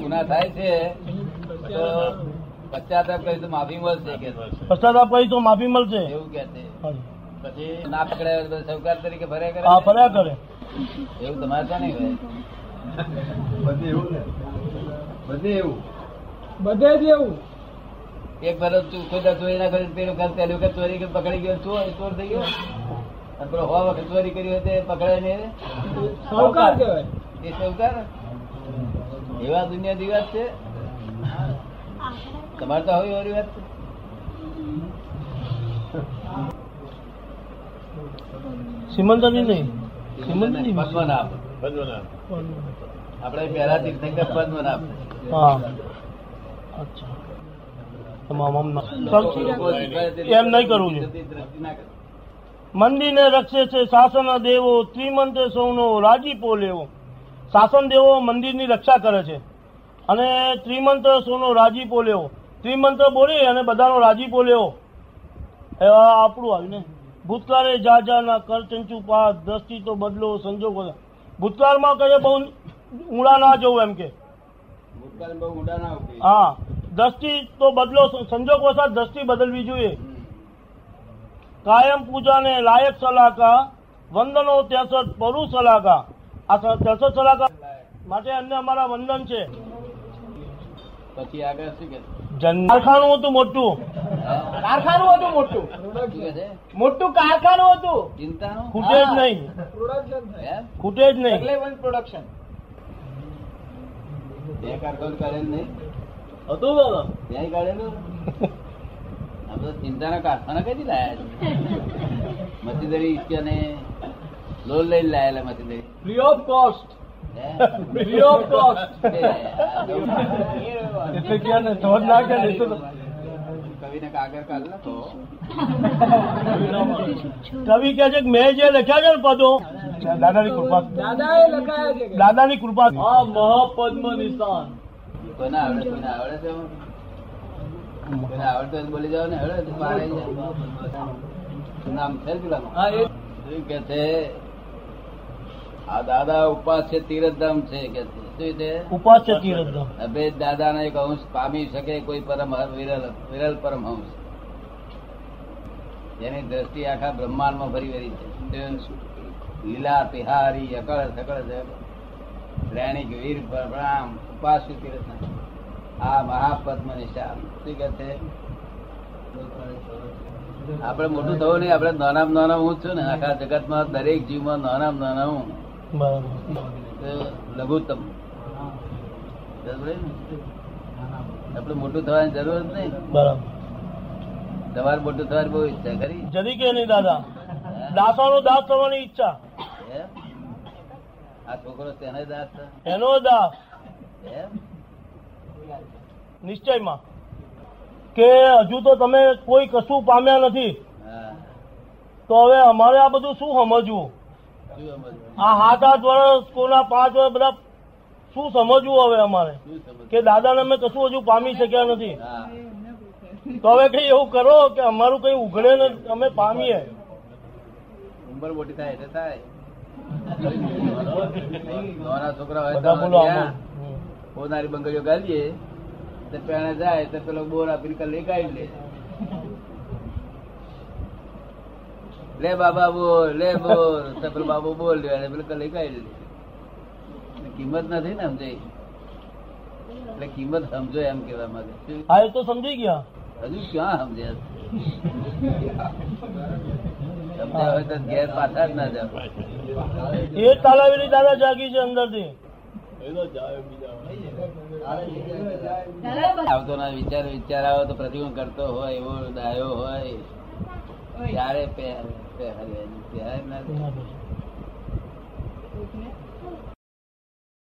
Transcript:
ગુના થાય છે તો પશ્ચાતાપ કરી તો માફી મળશે કે પશ્ચાતાપ કરી તો માફી મળશે. એવું કે છે. પછી ના પકડાય તો સૌકાર તરીકે ફર્યા કરે? હા ફર્યા કરે. એવું તમારે ત્યાં નહીં બધે એવું ને? બધે એવું? બધે જ એવું. એક વરસ તું કોઈ ચોરી ના કરી પેલું ઘર પહેલું વખત ચોરી કરી પકડી ગયો ચોર ચોર થઈ ગયો. અને પેલો હો વખત ચોરી કરી હોય તે પકડાય નહીં. સૌકાર કહેવાય. એ સૌકાર? એવા દુનિયા દિવસ છે? તમારે તો હવે એવી વાત છે. સિમંતની નહીં. સિમંતની પદ્મનાભ. આપણે પહેલા તીર્થંકર પદ્મનાભ. હા. અચ્છા. તમામ એમ નહીં કરવું જોઈએ દ્રષ્ટિ મંદિરને રક્ષે છે શાસન દેવો ત્રિમંત્રે સૌનો રાજીપો લેવો. શાસન દેવો મંદિરની રક્ષા કરે છે. અને ત્રિમંત્ર સોનો રાજીપો લેવો ત્રિમંત્ર બોલી અને બધાનો રાજીપો લેવો આપણું આવ્યું ને. ભૂતકાળે જા જા ના કર ચંચુ પાસ દ્રષ્ટિ તો બદલો સંજોગો ભૂતકાળમાં કહે બહુ ઊંડા ના જવું એમ કે. હા દ્રષ્ટિ તો બદલો સંજોગ વસાત દ્રષ્ટિ બદલવી જોઈએ. કાયમ પૂજાને લાયક સલાહકાર વંદનો ત્રેસઠ પરુ સલાહકા આ ત્રેસઠ સલાહકા માટે અમને અમારા વંદન છે. પછી આગળ શું કે? કારખાનું હતું મોટું. કારખાનું હતું મોટું. મોટું કારખાનું હતું. ચિંતા ખૂટે જ નહીં. ખૂટે જ નહીં. પ્રોડક્શન બે કારખાનું કાઢેલ નહીં. હતું દાદા ત્યાં કાઢેલું આ બધા ચિંતાના કારખાના કઈ લાયા છે? મતીદરી ઈચ્છ્યા ને લોન લઈને લાયેલા machinery free of cost? Free of cost એ, આ તો એટલે ક્યાં ને ધોધ નાખે ને તો કવિને કાગળ કાઢ નાખો. કવિ કહે છે કે મેં જે લખ્યા છે ને પદો દાદાની કૃપા દાદાએ લખાયા છે દાદાની કૃપા આ મહાપદ્મ નિશાન. કોઈને આવડે આવડતો બોલી જાઓ ને આવડે તો નામ છે કે છે? આ દાદા ઉપાસ છે તીરધામ છે કે છે? શું છે? ઉપાસ્ય તીરધામ દાદા દાદાના એક અંશ પામી શકે કોઈ પરમ વિરલ વિરલ પરમહંસ જેની દ્રષ્ટિ આખા બ્રહ્માંડમાં ફરી વરી છે. લીલા તિહારી અકળ સકળ શ્રેણિક વીર પ્રણામ ઉપાસ્ય તીર્થ આ મહાપદ્મ નિશાન. શું કે છે? આપણે મોટું થવું નહીં આપણે નાનામાં નાના હું છું ને. આખા જગતમાં દરેક જીવમાં નાનામાં નાના હું. લઘુત્તમ. આપડે આપણે મોટું થવાની જરૂર જ નહીં. બરાબર. તમારે મોટું થવાની બહુ ઈચ્છા કરી જરી કે નહીં દાદા? દાસાનો દાસ થવાની ઈચ્છા? આ છોકરો તેને દાસ એનો દાસ? નિશ્ચયમાં. કે હજુ તો તમે કોઈ કશું પામ્યા નથી. તો હવે અમારે આ બધું શું સમજવું? આ સાત આઠ વર્ષ કોના પાંચ વર્ષ બધા શું સમજવું હવે અમારે? કે દાદાને અમે કશું હજુ પામી શક્યા નથી. તો હવે કઈ એવું કરો કે અમારું કઈ ઉઘડે ને અમે પામીએ. ઉંમર મોટી થાય એટલે થાય. છોકરા હોય. પોતાની બંગડીઓ ગાલીએ. તો પેણે જાય તો પેલો બોર આપીને કલ્લી કાઢી લે. લે બાબા બોલ લે બોલ પેલો બાબુ બોલ્યો લે અને પેલો કલ્લી કાઢી કિંમત નથી ને સમજાઈ એટલે કિંમત સમજો એમ કેવા માંગે હા તો સમજી ગયા હજુ ક્યાં સમજ્યા સમજ્યા હોય તો ઘેર પાછા જ ના જાવ એ તાલાવેલી દાદા જાગી છે અંદરથી આવતો ના વિચાર વિચાર આવે તો પ્રતિબંધ કરતો હોય એવો ડાયો હોય ત્યારે પહેર- પહેરે. પહેરે ના.